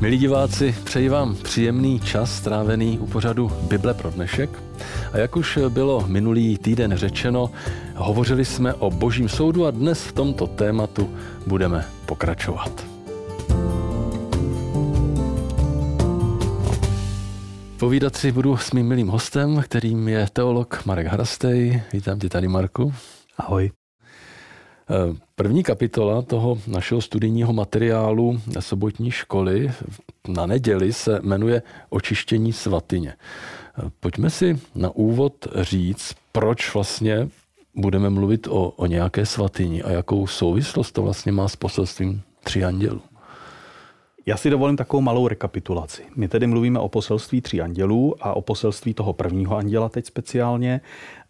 Milí diváci, přeji vám příjemný čas strávený u pořadu Bible pro dnešek. A jak už bylo minulý týden řečeno, hovořili jsme o božím soudu a dnes v tomto tématu budeme pokračovat. Povídat si budu s mým milým hostem, kterým je teolog Marek Hrastej. Vítám tě tady, Marku. Ahoj. První kapitola toho našeho studijního materiálu sobotní školy na neděli se jmenuje Očištění svatyně. Pojďme si na úvod říct, proč vlastně budeme mluvit o, o nějaké svatyni a jakou souvislost to vlastně má s poselstvím tří andělů. Já si dovolím takovou malou rekapitulaci. My tedy mluvíme o poselství tří andělů a o poselství toho prvního anděla teď speciálně,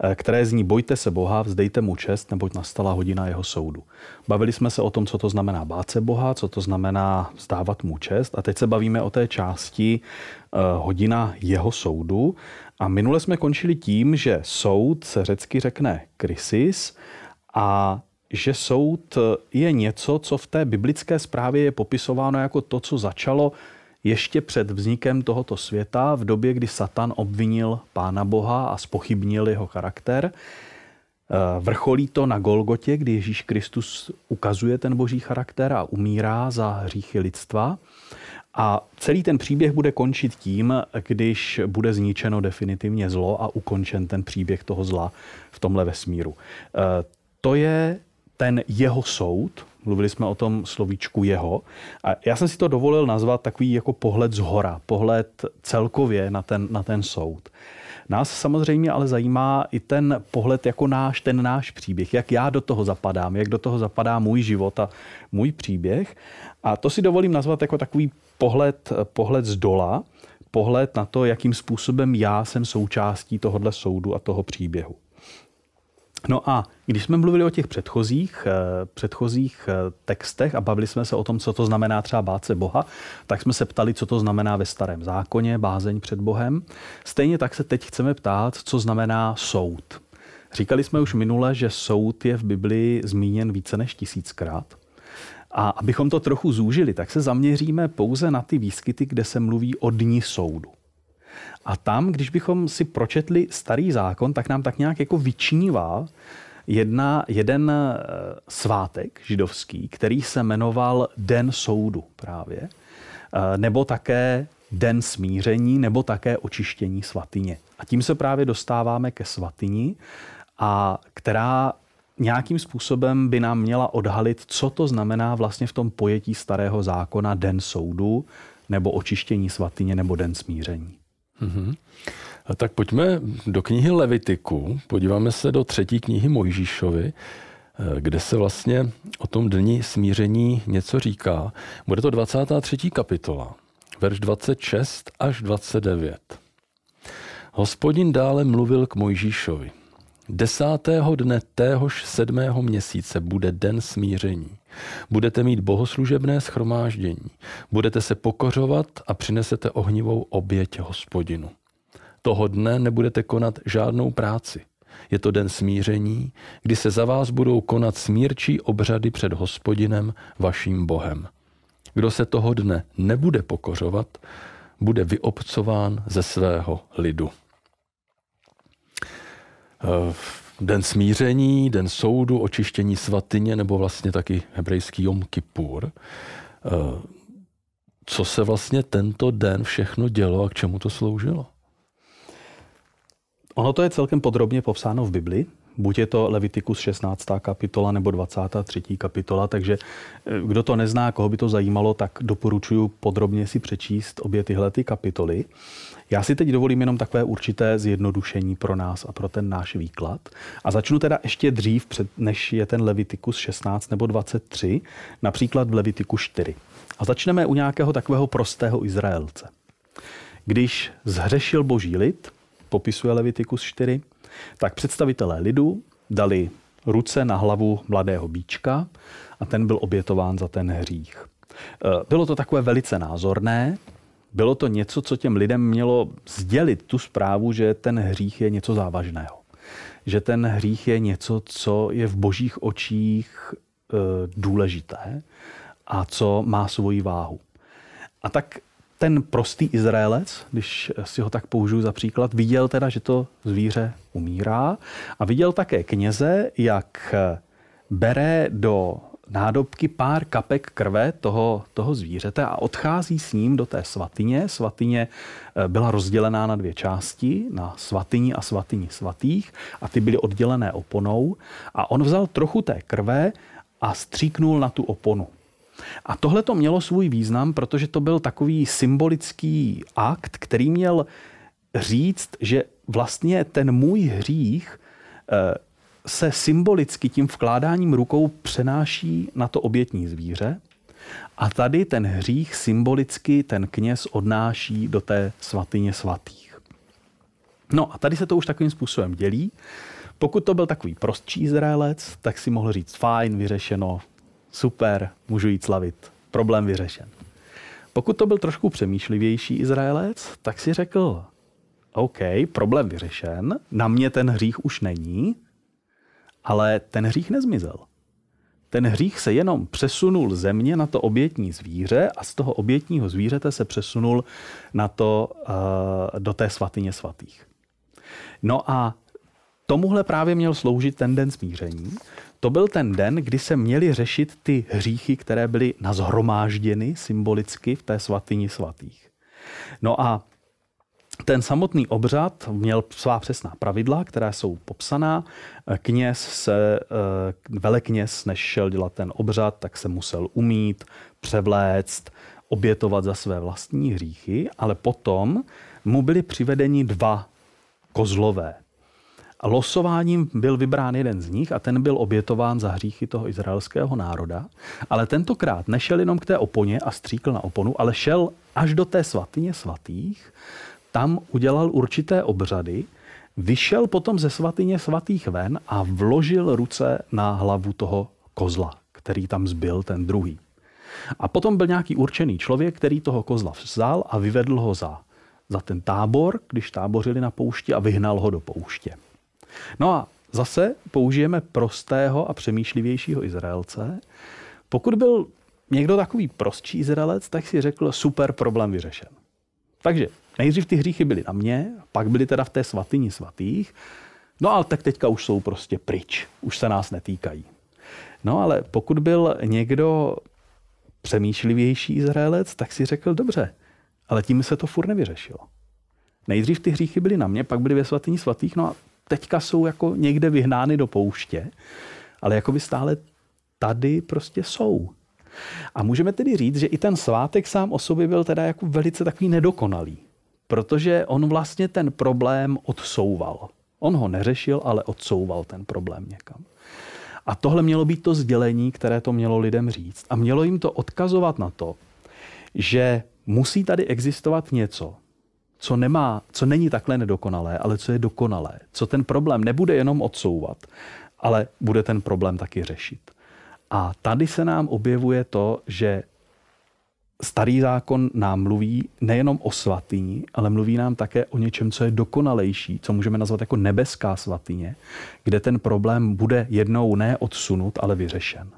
eh, které zní bojte se Boha, vzdejte mu čest, neboť nastala hodina jeho soudu. Bavili jsme se o tom, co to znamená bát se Boha, co to znamená vzdávat mu čest a teď se bavíme o té části eh, hodina jeho soudu a minule jsme končili tím, že soud se řecky řekne krysis a že soud je něco, co v té biblické zprávě je popisováno jako to, co začalo ještě před vznikem tohoto světa, v době, kdy Satan obvinil Pána Boha a spochybnil jeho charakter. Eh, vrcholí to na Golgotě, kdy Ježíš Kristus ukazuje ten boží charakter a umírá za hříchy lidstva. A celý ten příběh bude končit tím, když bude zničeno definitivně zlo a ukončen ten příběh toho zla v tomhle vesmíru. Eh, to je ten jeho soud, mluvili jsme o tom slovíčku jeho, a já jsem si to dovolil nazvat takový jako pohled z hora, pohled celkově na ten, na ten soud. Nás samozřejmě ale zajímá i ten pohled jako náš, ten náš příběh, jak já do toho zapadám, jak do toho zapadá můj život a můj příběh. A to si dovolím nazvat jako takový pohled, pohled z dola, pohled na to, jakým způsobem já jsem součástí tohohle soudu a toho příběhu. No a když jsme mluvili o těch předchozích, eh, předchozích eh, textech a bavili jsme se o tom, co to znamená třeba bát se Boha, tak jsme se ptali, co to znamená ve starém zákoně, bázeň před Bohem. Stejně tak se teď chceme ptát, co znamená soud. Říkali jsme už minule, že soud je v Biblii zmíněn více než tisíckrát. A abychom to trochu zúžili, tak se zaměříme pouze na ty výskyty, kde se mluví o dni soudu. A tam, když bychom si pročetli starý zákon, tak nám tak nějak jako vyčnívá jedna, jeden eh, svátek židovský, který se jmenoval Den soudu právě, eh, nebo také Den smíření, nebo také očištění svatyně. A tím se právě dostáváme ke svatyni, a která nějakým způsobem by nám měla odhalit, co to znamená vlastně v tom pojetí starého zákona Den soudu, nebo očištění svatyně, nebo Den smíření. Mm-hmm. A tak pojďme do knihy Levitiku, podíváme se do třetí knihy Mojžíšovi, eh, kde se vlastně o tom dni smíření něco říká. Bude to 23. kapitola, verš 26 až 29. Hospodin dále mluvil k Mojžíšovi. Desátého dne téhož sedmého měsíce bude den smíření. Budete mít bohoslužebné schromáždění. Budete se pokořovat a přinesete ohnivou oběť hospodinu. Toho dne nebudete konat žádnou práci. Je to den smíření, kdy se za vás budou konat smírčí obřady před hospodinem, vaším Bohem. Kdo se toho dne nebude pokořovat, bude vyobcován ze svého lidu. Den smíření, den soudu, očištění svatyně nebo vlastně taky hebrejský Jom Kippur. Eh, co se vlastně tento den všechno dělo a k čemu to sloužilo? Ono to je celkem podrobně popsáno v Bibli. Buď je to Levitikus 16. kapitola nebo 23. kapitola, takže eh, kdo to nezná, koho by to zajímalo, tak doporučuji podrobně si přečíst obě tyhle ty kapitoly. Já si teď dovolím jenom takové určité zjednodušení pro nás a pro ten náš výklad. A začnu teda ještě dřív, před, než je ten Levitikus 16 nebo 23, například v Levitiku 4. A začneme u nějakého takového prostého Izraelce. Když zhřešil boží lid, popisuje Levitikus 4, tak představitelé lidu dali ruce na hlavu mladého bíčka a ten byl obětován za ten hřích. E, bylo to takové velice názorné, bylo to něco, co těm lidem mělo sdělit tu zprávu, že ten hřích je něco závažného. Že ten hřích je něco, co je v božích očích e, důležité a co má svoji váhu. A tak ten prostý Izraelec, když si ho tak použiju za příklad, viděl teda, že to zvíře umírá a viděl také kněze, jak bere do nádobky pár kapek krve toho, toho zvířete a odchází s ním do té svatyně. Svatyně eh, byla rozdělená na dvě části, na svatyni a svatyni svatých a ty byly oddělené oponou a on vzal trochu té krve a stříknul na tu oponu. A tohle to mělo svůj význam, protože to byl takový symbolický akt, který měl říct, že vlastně ten můj hřích eh, se symbolicky tím vkládáním rukou přenáší na to obětní zvíře. A tady ten hřích symbolicky ten kněz odnáší do té svatyně svatých. No a tady se to už takovým způsobem dělí. Pokud to byl takový prostší Izraelec, tak si mohl říct fajn, vyřešeno, super, můžu jít slavit, problém vyřešen. Pokud to byl trošku přemýšlivější Izraelec, tak si řekl, OK, problém vyřešen, na mě ten hřích už není, ale ten hřích nezmizel. Ten hřích se jenom přesunul země na to obětní zvíře a z toho obětního zvířete se přesunul na to, uh, do té svatyně svatých. No a tomuhle právě měl sloužit ten den smíření. To byl ten den, kdy se měly řešit ty hříchy, které byly nazhromážděny symbolicky v té svatyni svatých. No a ten samotný obřad měl svá přesná pravidla, která jsou popsaná. Kněz se, eh, velekněz, než šel dělat ten obřad, tak se musel umít, převléct, obětovat za své vlastní hříchy, ale potom mu byli přivedeni dva kozlové. A losováním byl vybrán jeden z nich a ten byl obětován za hříchy toho izraelského národa. Ale tentokrát nešel jenom k té oponě a stříkl na oponu, ale šel až do té svatyně svatých, tam udělal určité obřady, vyšel potom ze svatyně svatých ven a vložil ruce na hlavu toho kozla, který tam zbyl, ten druhý. A potom byl nějaký určený člověk, který toho kozla vzal a vyvedl ho za, za ten tábor, když tábořili na poušti a vyhnal ho do pouště. No a zase použijeme prostého a přemýšlivějšího Izraelce. Pokud byl někdo takový prostší Izraelec, tak si řekl, super, problém vyřešen. Takže nejdřív ty hříchy byly na mě, pak byly teda v té svatyni svatých, no ale tak teďka už jsou prostě pryč, už se nás netýkají. No ale pokud byl někdo přemýšlivější Izraelec, tak si řekl, dobře, ale tím se to furt nevyřešilo. Nejdřív ty hříchy byly na mě, pak byly ve svatyni svatých, no a teďka jsou jako někde vyhnány do pouště, ale jako by stále tady prostě jsou. A můžeme tedy říct, že i ten svátek sám o sobě byl teda jako velice takový nedokonalý, protože on vlastně ten problém odsouval. On ho neřešil, ale odsouval ten problém někam. A tohle mělo být to sdělení, které to mělo lidem říct. A mělo jim to odkazovat na to, že musí tady existovat něco, co, nemá, co není takhle nedokonalé, ale co je dokonalé. Co ten problém nebude jenom odsouvat, ale bude ten problém taky řešit. A tady se nám objevuje to, že starý zákon nám mluví nejenom o svatyni, ale mluví nám také o něčem, co je dokonalejší, co můžeme nazvat jako nebeská svatyně, kde ten problém bude jednou ne odsunut, ale vyřešen.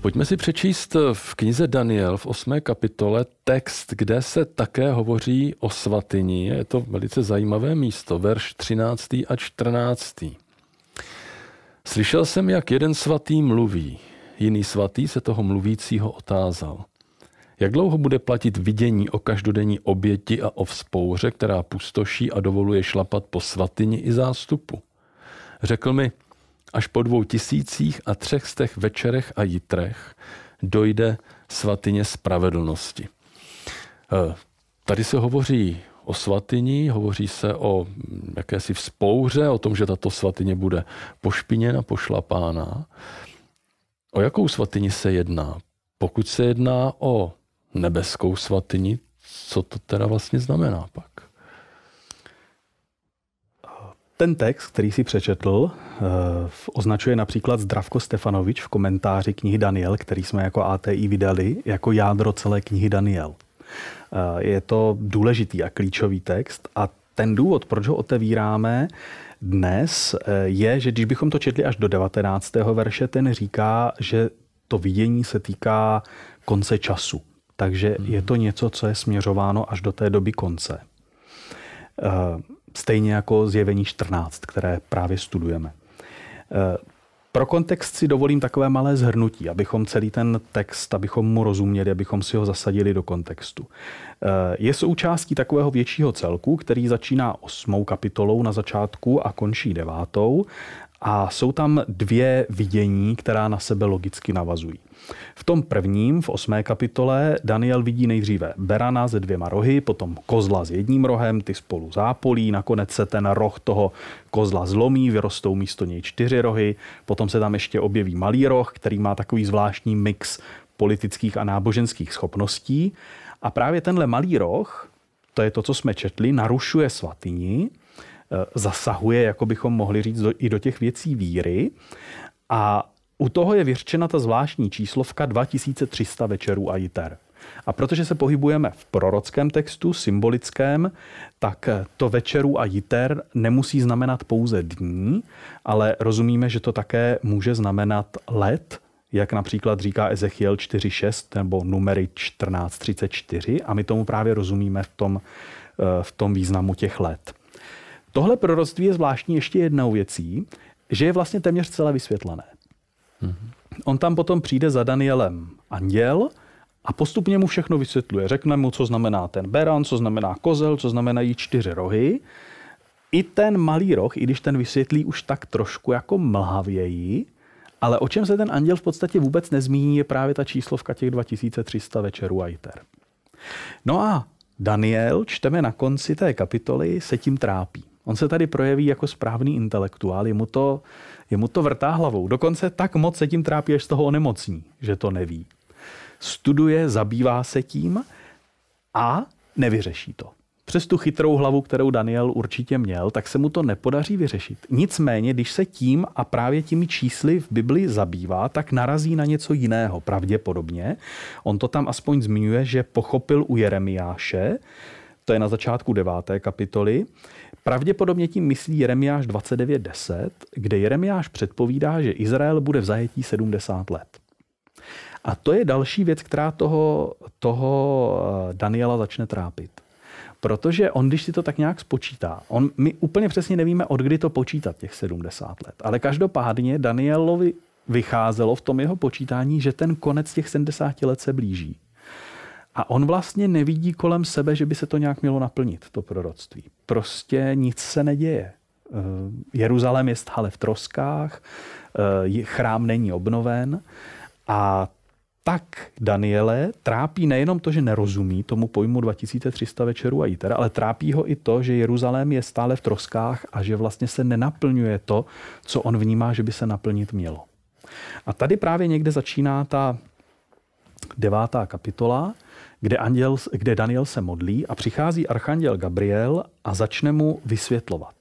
Pojďme si přečíst v knize Daniel v 8. kapitole text, kde se také hovoří o svatyni. Je to velice zajímavé místo, verš 13. a 14. Slyšel jsem, jak jeden svatý mluví. Jiný svatý se toho mluvícího otázal. Jak dlouho bude platit vidění o každodenní oběti a o vzpouře, která pustoší a dovoluje šlapat po svatyni i zástupu? Řekl mi, až po dvou tisících a třech stech večerech a jitrech dojde svatyně spravedlnosti. Eh, tady se hovoří o svatyni, hovoří se o jakési vzpouře, o tom, že tato svatyně bude pošpiněna, pošlapána. O jakou svatyni se jedná? Pokud se jedná o nebeskou svatyni, co to teda vlastně znamená pak? Ten text, který si přečetl, eh, označuje například Zdravko Stefanovič v komentáři knihy Daniel, který jsme jako ATI vydali, jako jádro celé knihy Daniel. Eh, je to důležitý a klíčový text a ten důvod, proč ho otevíráme dnes, eh, je, že když bychom to četli až do 19. verše, ten říká, že to vidění se týká konce času. Takže hmm. je to něco, co je směřováno až do té doby konce. Eh, stejně jako zjevení 14, které právě studujeme. Pro kontext si dovolím takové malé zhrnutí, abychom celý ten text, abychom mu rozuměli, abychom si ho zasadili do kontextu. Eh, je součástí takového většího celku, který začíná osmou kapitolou na začátku a končí devátou a jsou tam dvě vidění, která na sebe logicky navazují. V tom prvním, v osmé kapitole, Daniel vidí nejdříve berana se dvěma rohy, potom kozla s jedním rohem, ty spolu zápolí, nakonec se ten roh toho kozla zlomí, vyrostou místo něj čtyři rohy, potom se tam ještě objeví malý roh, který má takový zvláštní mix politických a náboženských schopností. A právě tenhle malý roh, to je to, co jsme četli, narušuje svatyni, zasahuje, jako bychom mohli říct, do, i do těch věcí víry. A u toho je vyřčena ta zvláštní číslovka 2300 večerů a jiter. A protože se pohybujeme v prorockém textu, symbolickém, tak to večerů a jiter nemusí znamenat pouze dní, ale rozumíme, že to také může znamenat let, jak například říká Ezechiel 4.6 nebo numery 14.34 a my tomu právě rozumíme v tom, eh, v tom významu těch let. Tohle proroctví je zvláštní ještě jednou věcí, že je vlastně téměř celé vysvětlené. On tam potom přijde za Danielem anděl a postupně mu všechno vysvětluje. Řekne mu, co znamená ten beran, co znamená kozel, co znamenají čtyři rohy. I ten malý roh, i když ten vysvětlí už tak trošku jako mlhavěji, ale o čem se ten anděl v podstatě vůbec nezmíní, je právě ta číslovka těch 2300 večerů a jiter. No a Daniel, čteme na konci té kapitoly, se tím trápí. On se tady projeví jako správný intelektuál, je mu to Jemu to vrtá hlavou. Dokonce tak moc se tím trápí, až z toho onemocní, že to neví. Studuje, zabývá se tím a nevyřeší to. Přes tu chytrou hlavu, kterou Daniel určitě měl, tak se mu to nepodaří vyřešit. Nicméně, když se tím a právě těmi čísly v Bibli zabývá, tak narazí na něco jiného, pravděpodobně. On to tam aspoň zmiňuje, že pochopil u Jeremiáše, to je na začátku deváté kapitoly, Pravděpodobně tím myslí Jeremiáš 29.10, kde Jeremiáš předpovídá, že Izrael bude v zajetí 70 let. A to je další věc, která toho, toho eh, Daniela začne trápit. Protože on, když si to tak nějak spočítá, on, my úplně přesně nevíme, od kdy to počítat, těch 70 let. Ale každopádně Danielovi vycházelo v tom jeho počítání, že ten konec těch 70 let se blíží. A on vlastně nevidí kolem sebe, že by se to nějak mělo naplnit, to proroctví. Prostě nic se neděje. Eh, Jeruzalém je stále v troskách, eh, chrám není obnoven a tak Daniele trápí nejenom to, že nerozumí tomu pojmu 2300 večerů a jitera, ale trápí ho i to, že Jeruzalém je stále v troskách a že vlastně se nenaplňuje to, co on vnímá, že by se naplnit mělo. A tady právě někde začíná ta devátá kapitola, kde, anděl, kde Daniel se modlí a přichází archanděl Gabriel a začne mu vysvětlovat.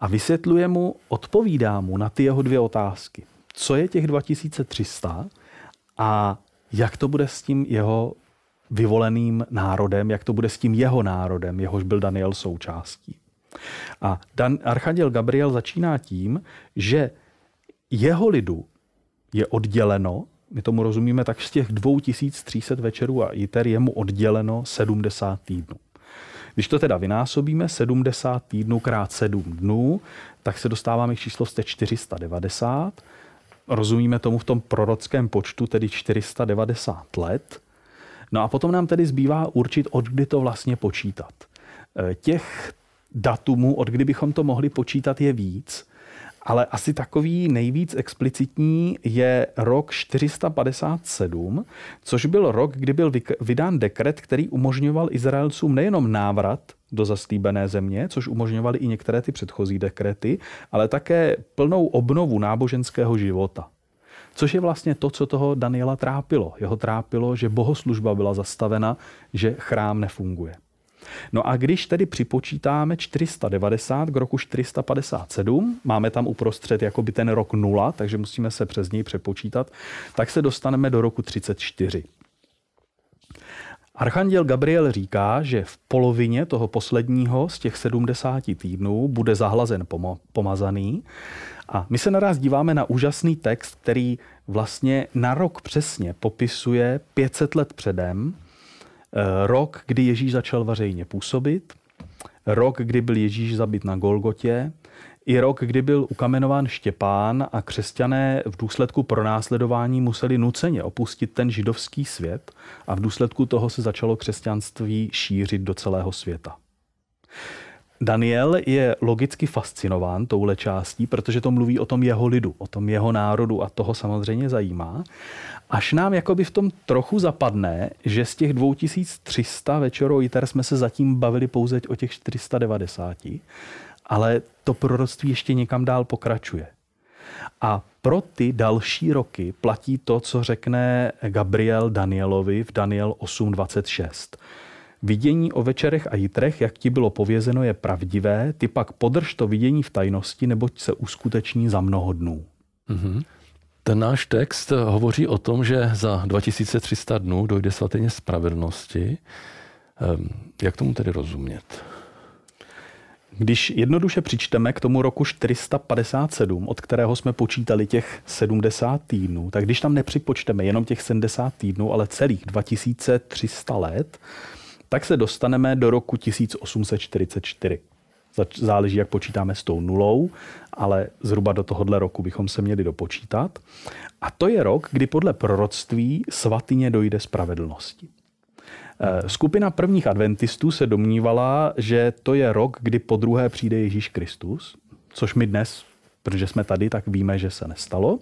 A vysvětluje mu, odpovídá mu na ty jeho dvě otázky. Co je těch 2300 a jak to bude s tím jeho vyvoleným národem, jak to bude s tím jeho národem, jehož byl Daniel součástí. A Dan, Archanděl Gabriel začíná tím, že jeho lidu je odděleno my tomu rozumíme tak z těch 2300 večerů a jiter je mu odděleno 70 týdnů. Když to teda vynásobíme, 70 týdnů krát 7 dnů, tak se dostáváme k číslo 490. Rozumíme tomu v tom prorockém počtu, tedy 490 let. No a potom nám tedy zbývá určit, od kdy to vlastně počítat. E, těch datumů, od kdy bychom to mohli počítat, je víc. Ale asi takový nejvíc explicitní je rok 457, což byl rok, kdy byl vydán dekret, který umožňoval Izraelcům nejenom návrat do zaslíbené země, což umožňovaly i některé ty předchozí dekrety, ale také plnou obnovu náboženského života. Což je vlastně to, co toho Daniela trápilo. Jeho trápilo, že bohoslužba byla zastavena, že chrám nefunguje. No a když tedy připočítáme 490 k roku 457, máme tam uprostřed jakoby ten rok nula, takže musíme se přes něj přepočítat, tak se dostaneme do roku 34. Archanděl Gabriel říká, že v polovině toho posledního z těch 70 týdnů bude zahlazen pomazaný. A my se naraz díváme na úžasný text, který vlastně na rok přesně popisuje 500 let předem, rok, kdy Ježíš začal vařejně působit, rok, kdy byl Ježíš zabit na Golgotě, i rok, kdy byl ukamenován Štěpán a křesťané v důsledku pronásledování museli nuceně opustit ten židovský svět a v důsledku toho se začalo křesťanství šířit do celého světa. Daniel je logicky fascinován touhle částí, protože to mluví o tom jeho lidu, o tom jeho národu a toho samozřejmě zajímá. Až nám jakoby v tom trochu zapadne, že z těch 2300 večerů ITER jsme se zatím bavili pouze o těch 490 ale to proroctví ještě někam dál pokračuje. A pro ty další roky platí to, co řekne Gabriel Danielovi v Daniel 8.26. Vidění o večerech a jitrech, jak ti bylo povězeno, je pravdivé, ty pak podrž to vidění v tajnosti, neboť se uskuteční za mnoho dnů. Mm-hmm. Ten náš text hovoří o tom, že za 2300 dnů dojde svatyně spravedlnosti. Ehm, jak tomu tedy rozumět? Když jednoduše přičteme k tomu roku 457, od kterého jsme počítali těch 70 týdnů, tak když tam nepřipočteme jenom těch 70 týdnů, ale celých 2300 let, tak se dostaneme do roku 1844. Záleží, jak počítáme s tou nulou, ale zhruba do tohohle roku bychom se měli dopočítat. A to je rok, kdy podle proroctví svatyně dojde spravedlnosti. Eh, skupina prvních adventistů se domnívala, že to je rok, kdy po druhé přijde Ježíš Kristus, což my dnes, protože jsme tady, tak víme, že se nestalo.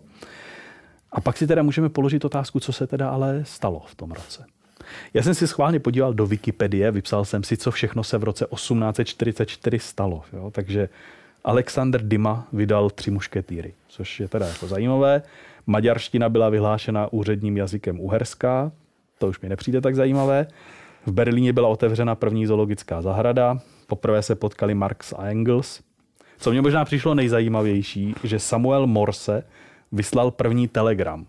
A pak si teda můžeme položit otázku, co se teda ale stalo v tom roce. Já jsem si schválně podíval do Wikipedie, vypsal jsem si, co všechno se v roce 1844 stalo. Jo? Takže Alexander Dima vydal tři mušketýry, což je teda jako zajímavé. Maďarština byla vyhlášena úředním jazykem Uherska, to už mi nepřijde tak zajímavé. V Berlíně byla otevřena první zoologická zahrada, poprvé se potkali Marx a Engels. Co mě možná přišlo nejzajímavější, že Samuel Morse vyslal první telegram.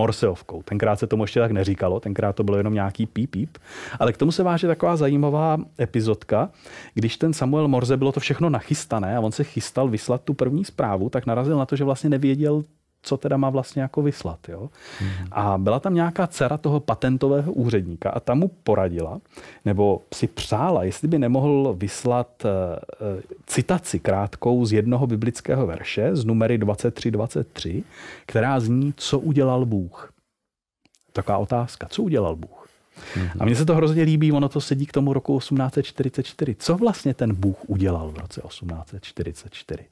Morseovkou. Tenkrát se tomu ještě tak neříkalo, tenkrát to bylo jenom nějaký píp, píp. Ale k tomu se váže taková zajímavá epizodka, když ten Samuel Morse bylo to všechno nachystané a on se chystal vyslat tu první zprávu, tak narazil na to, že vlastně nevěděl, co teda má vlastně jako vyslat. Jo? Hmm. A byla tam nějaká dcera toho patentového úředníka a ta mu poradila, nebo si přála, jestli by nemohl vyslat uh, citaci krátkou z jednoho biblického verše z numery 2323, která zní, co udělal Bůh. Taková otázka, co udělal Bůh? hmm A mně se to hrozně líbí, ono to sedí k tomu roku 1844. Co vlastně ten Bůh udělal v roce 1844?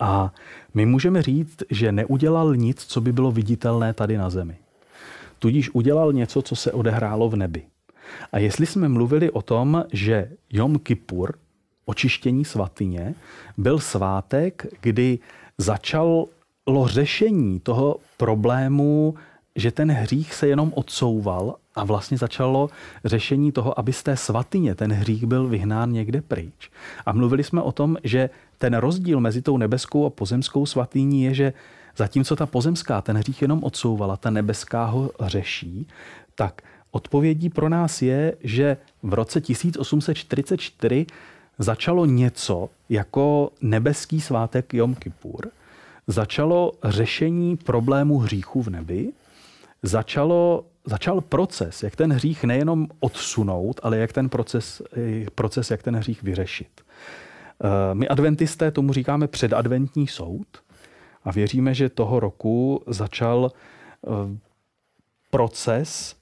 A my můžeme říct, že neudělal nic, co by bylo viditelné tady na zemi. Tudíž udělal něco, co se odehrálo v nebi. A jestli jsme mluvili o tom, že Jom Kippur, očištění svatyně, byl svátek, kdy začalo řešení toho problému, že ten hřích se jenom odsouval a vlastně začalo řešení toho, aby z té svatyně ten hřích byl vyhnán někde pryč. A mluvili jsme o tom, že ten rozdíl mezi tou nebeskou a pozemskou svatyní je, že zatímco ta pozemská ten hřích jenom odsouvala, ta nebeská ho řeší, tak odpovědí pro nás je, že v roce 1844 začalo něco jako nebeský svátek Jom Kippur, začalo řešení problému hříchu v nebi, začalo, začal proces, jak ten hřích nejenom odsunout, ale jak ten proces, proces jak ten hřích vyřešit. Eh, my adventisté tomu říkáme předadventní soud a věříme, že toho roku začal eh, proces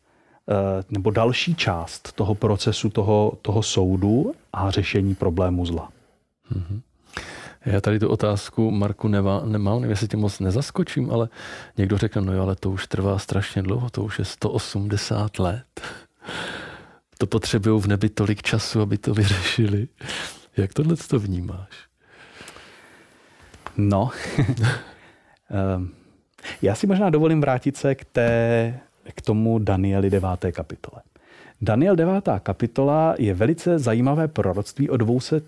eh, nebo další část toho procesu, toho, toho soudu a řešení problému zla. Mm-hmm. Já tady tu otázku, Marku, nemá, nemám, nevím, jestli tě moc nezaskočím, ale někdo řekne, no jo, ale to už trvá strašně dlouho, to už je 180 let. To potřebují v nebi tolik času, aby to vyřešili. Jak tohle to vnímáš? No, ehm, já si možná dovolím vrátit se k, té, k tomu Danieli 9. kapitole. Daniel 9. kapitola je velice zajímavé proroctví o 200,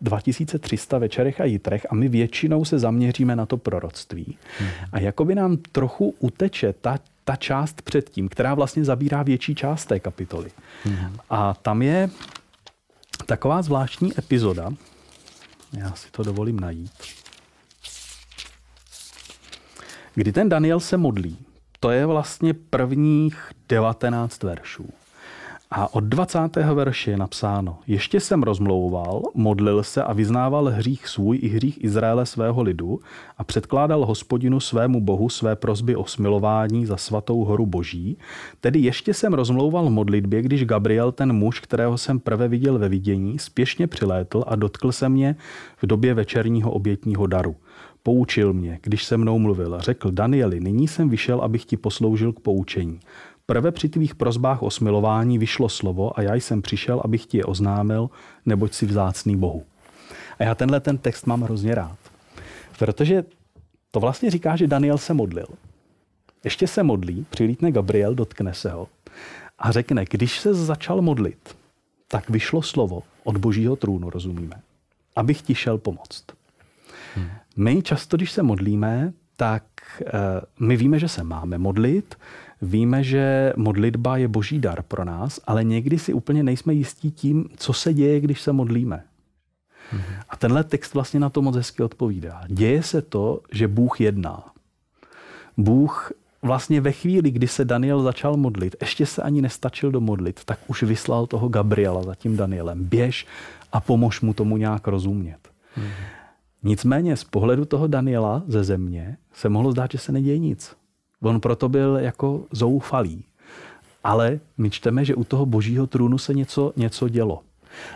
2300 večerech a jitrech a my většinou se zaměříme na to proroctví. Hmm. A jakoby nám trochu uteče ta ta část předtím, která vlastně zabírá větší část té kapitoly. Mm-hmm. A tam je taková zvláštní epizoda, já si to dovolím najít, kdy ten Daniel se modlí. To je vlastně prvních 19 veršů. A od 20. verše je napsáno, ještě jsem rozmlouval, modlil se a vyznával hřích svůj i hřích Izraele svého lidu a předkládal hospodinu svému bohu své prozby o smilování za svatou horu boží. Tedy ještě jsem rozmlouval modlitbě, když Gabriel, ten muž, kterého jsem prve viděl ve vidění, spěšně přilétl a dotkl se mě v době večerního obětního daru. Poučil mě, když se mnou mluvil. Řekl, Danieli, nyní jsem vyšel, abych ti posloužil k poučení. Prve při tvých prozbách o smilování vyšlo slovo a já jsem přišel, abych ti je oznámil, neboť si vzácný Bohu. A já tenhle ten text mám hrozně rád. Protože to vlastně říká, že Daniel se modlil. Ještě se modlí, přilítne Gabriel, dotkne se ho a řekne, když se začal modlit, tak vyšlo slovo od božího trůnu, rozumíme, abych ti šel pomoct. Hmm. My často, když se modlíme, tak uh, my víme, že se máme modlit, Víme, že modlitba je boží dar pro nás, ale někdy si úplně nejsme jistí tím, co se děje, když se modlíme. Mm-hmm. A tenhle text vlastně na to moc hezky odpovídá. Děje se to, že Bůh jedná. Bůh vlastně ve chvíli, kdy se Daniel začal modlit, ještě se ani nestačil domodlit, tak už vyslal toho Gabriela za tím Danielem. Běž a pomož mu tomu nějak rozumět. Mm-hmm. Nicméně z pohledu toho Daniela ze země se mohlo zdát, že se neděje nic. On proto byl jako zoufalý. Ale my čteme, že u toho božího trůnu se něco, něco dělo.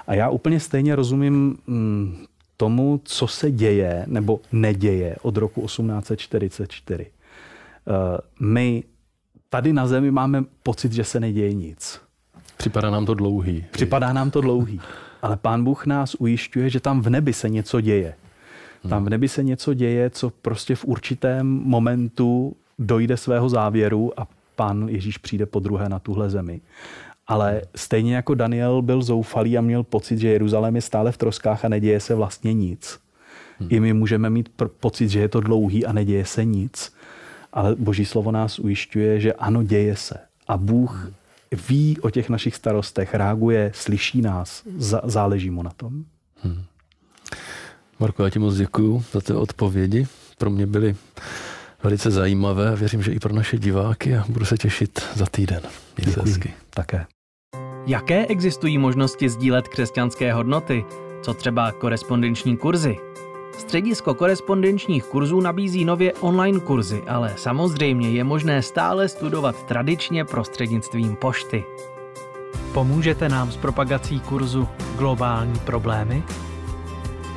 A já úplně stejně rozumím mm, tomu, co se děje nebo neděje od roku 1844. Uh, eh, my tady na zemi máme pocit, že se neděje nic. Připadá nám to dlouhý. Připadá nám to dlouhý. Ale pán Bůh nás ujišťuje, že tam v nebi se něco děje. Tam v nebi se něco děje, co prostě v určitém momentu dojde svého závěru a pán Ježíš přijde po druhé na tuhle zemi. Ale stejně jako Daniel byl zoufalý a měl pocit, že Jeruzalém je stále v troskách a neděje se vlastně nic. Hmm. I my můžeme mít pr- pocit, že je to dlouhý a neděje se nic. Ale Boží slovo nás ujišťuje, že ano, děje se. A Bůh hmm. ví o těch našich starostech, reaguje, slyší nás, záleží mu na tom. Hmm. Marko, já ti moc děkuju za ty odpovědi. Pro mě byly velice zajímavé a věřím, že i pro naše diváky a budu se těšit za týden. Mějte se hezky. Také. Jaké existují možnosti sdílet křesťanské hodnoty? Co třeba korespondenční kurzy? Středisko korespondenčních kurzů nabízí nově online kurzy, ale samozřejmě je možné stále studovat tradičně prostřednictvím pošty. Pomůžete nám s propagací kurzu Globální problémy?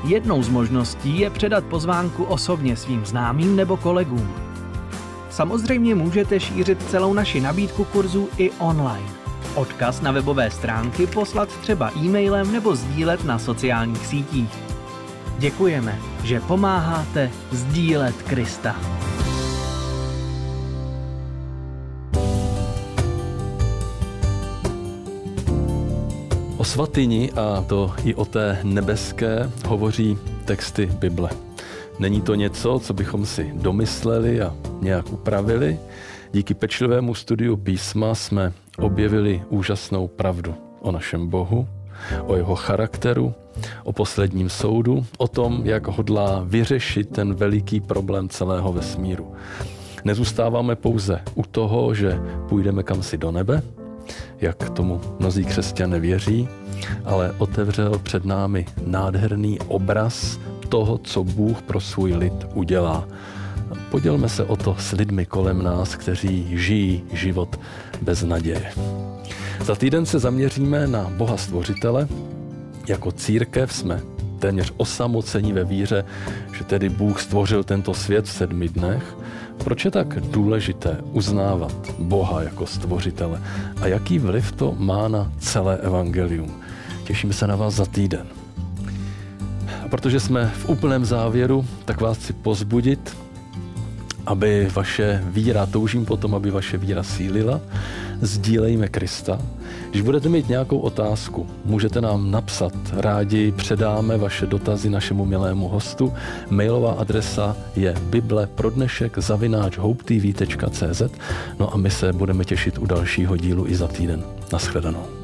Jednou z možností je předat pozvánku osobně svým známým nebo kolegům. Samozřejmě můžete šířit celou naši nabídku kurzů i online. Odkaz na webové stránky poslat třeba e-mailem nebo sdílet na sociálních sítích. Děkujeme, že pomáháte sdílet Krista. O svatyni a to i o té nebeské hovoří texty Bible. Není to něco, co bychom si domysleli a nějak upravili. Díky pečlivému studiu písma jsme objevili úžasnou pravdu o našem Bohu, o jeho charakteru, o posledním soudu, o tom, jak hodlá vyřešit ten veliký problém celého vesmíru. Nezůstáváme pouze u toho, že půjdeme kam si do nebe, jak tomu mnozí křesťané věří, ale otevřel před námi nádherný obraz toho, co Bůh pro svůj lid udělá. Podělme se o to s lidmi kolem nás, kteří žijí život bez naděje. Za týden se zaměříme na Boha Stvořitele. Jako církev jsme téměř osamocení ve víře, že tedy Bůh stvořil tento svět v sedmi dnech proč je tak důležité uznávat Boha jako stvořitele a jaký vliv to má na celé evangelium? Těšíme se na vás za týden. A protože jsme v úplném závěru, tak vás chci pozbudit, aby vaše víra, toužím potom, aby vaše víra sílila, sdílejme Krista. Když budete mít nějakou otázku, můžete nám napsat. Rádi předáme vaše dotazy našemu milému hostu. Mailová adresa je bible pro dnešek zavináč No a my se budeme těšit u dalšího dílu i za týden. Naschledanou.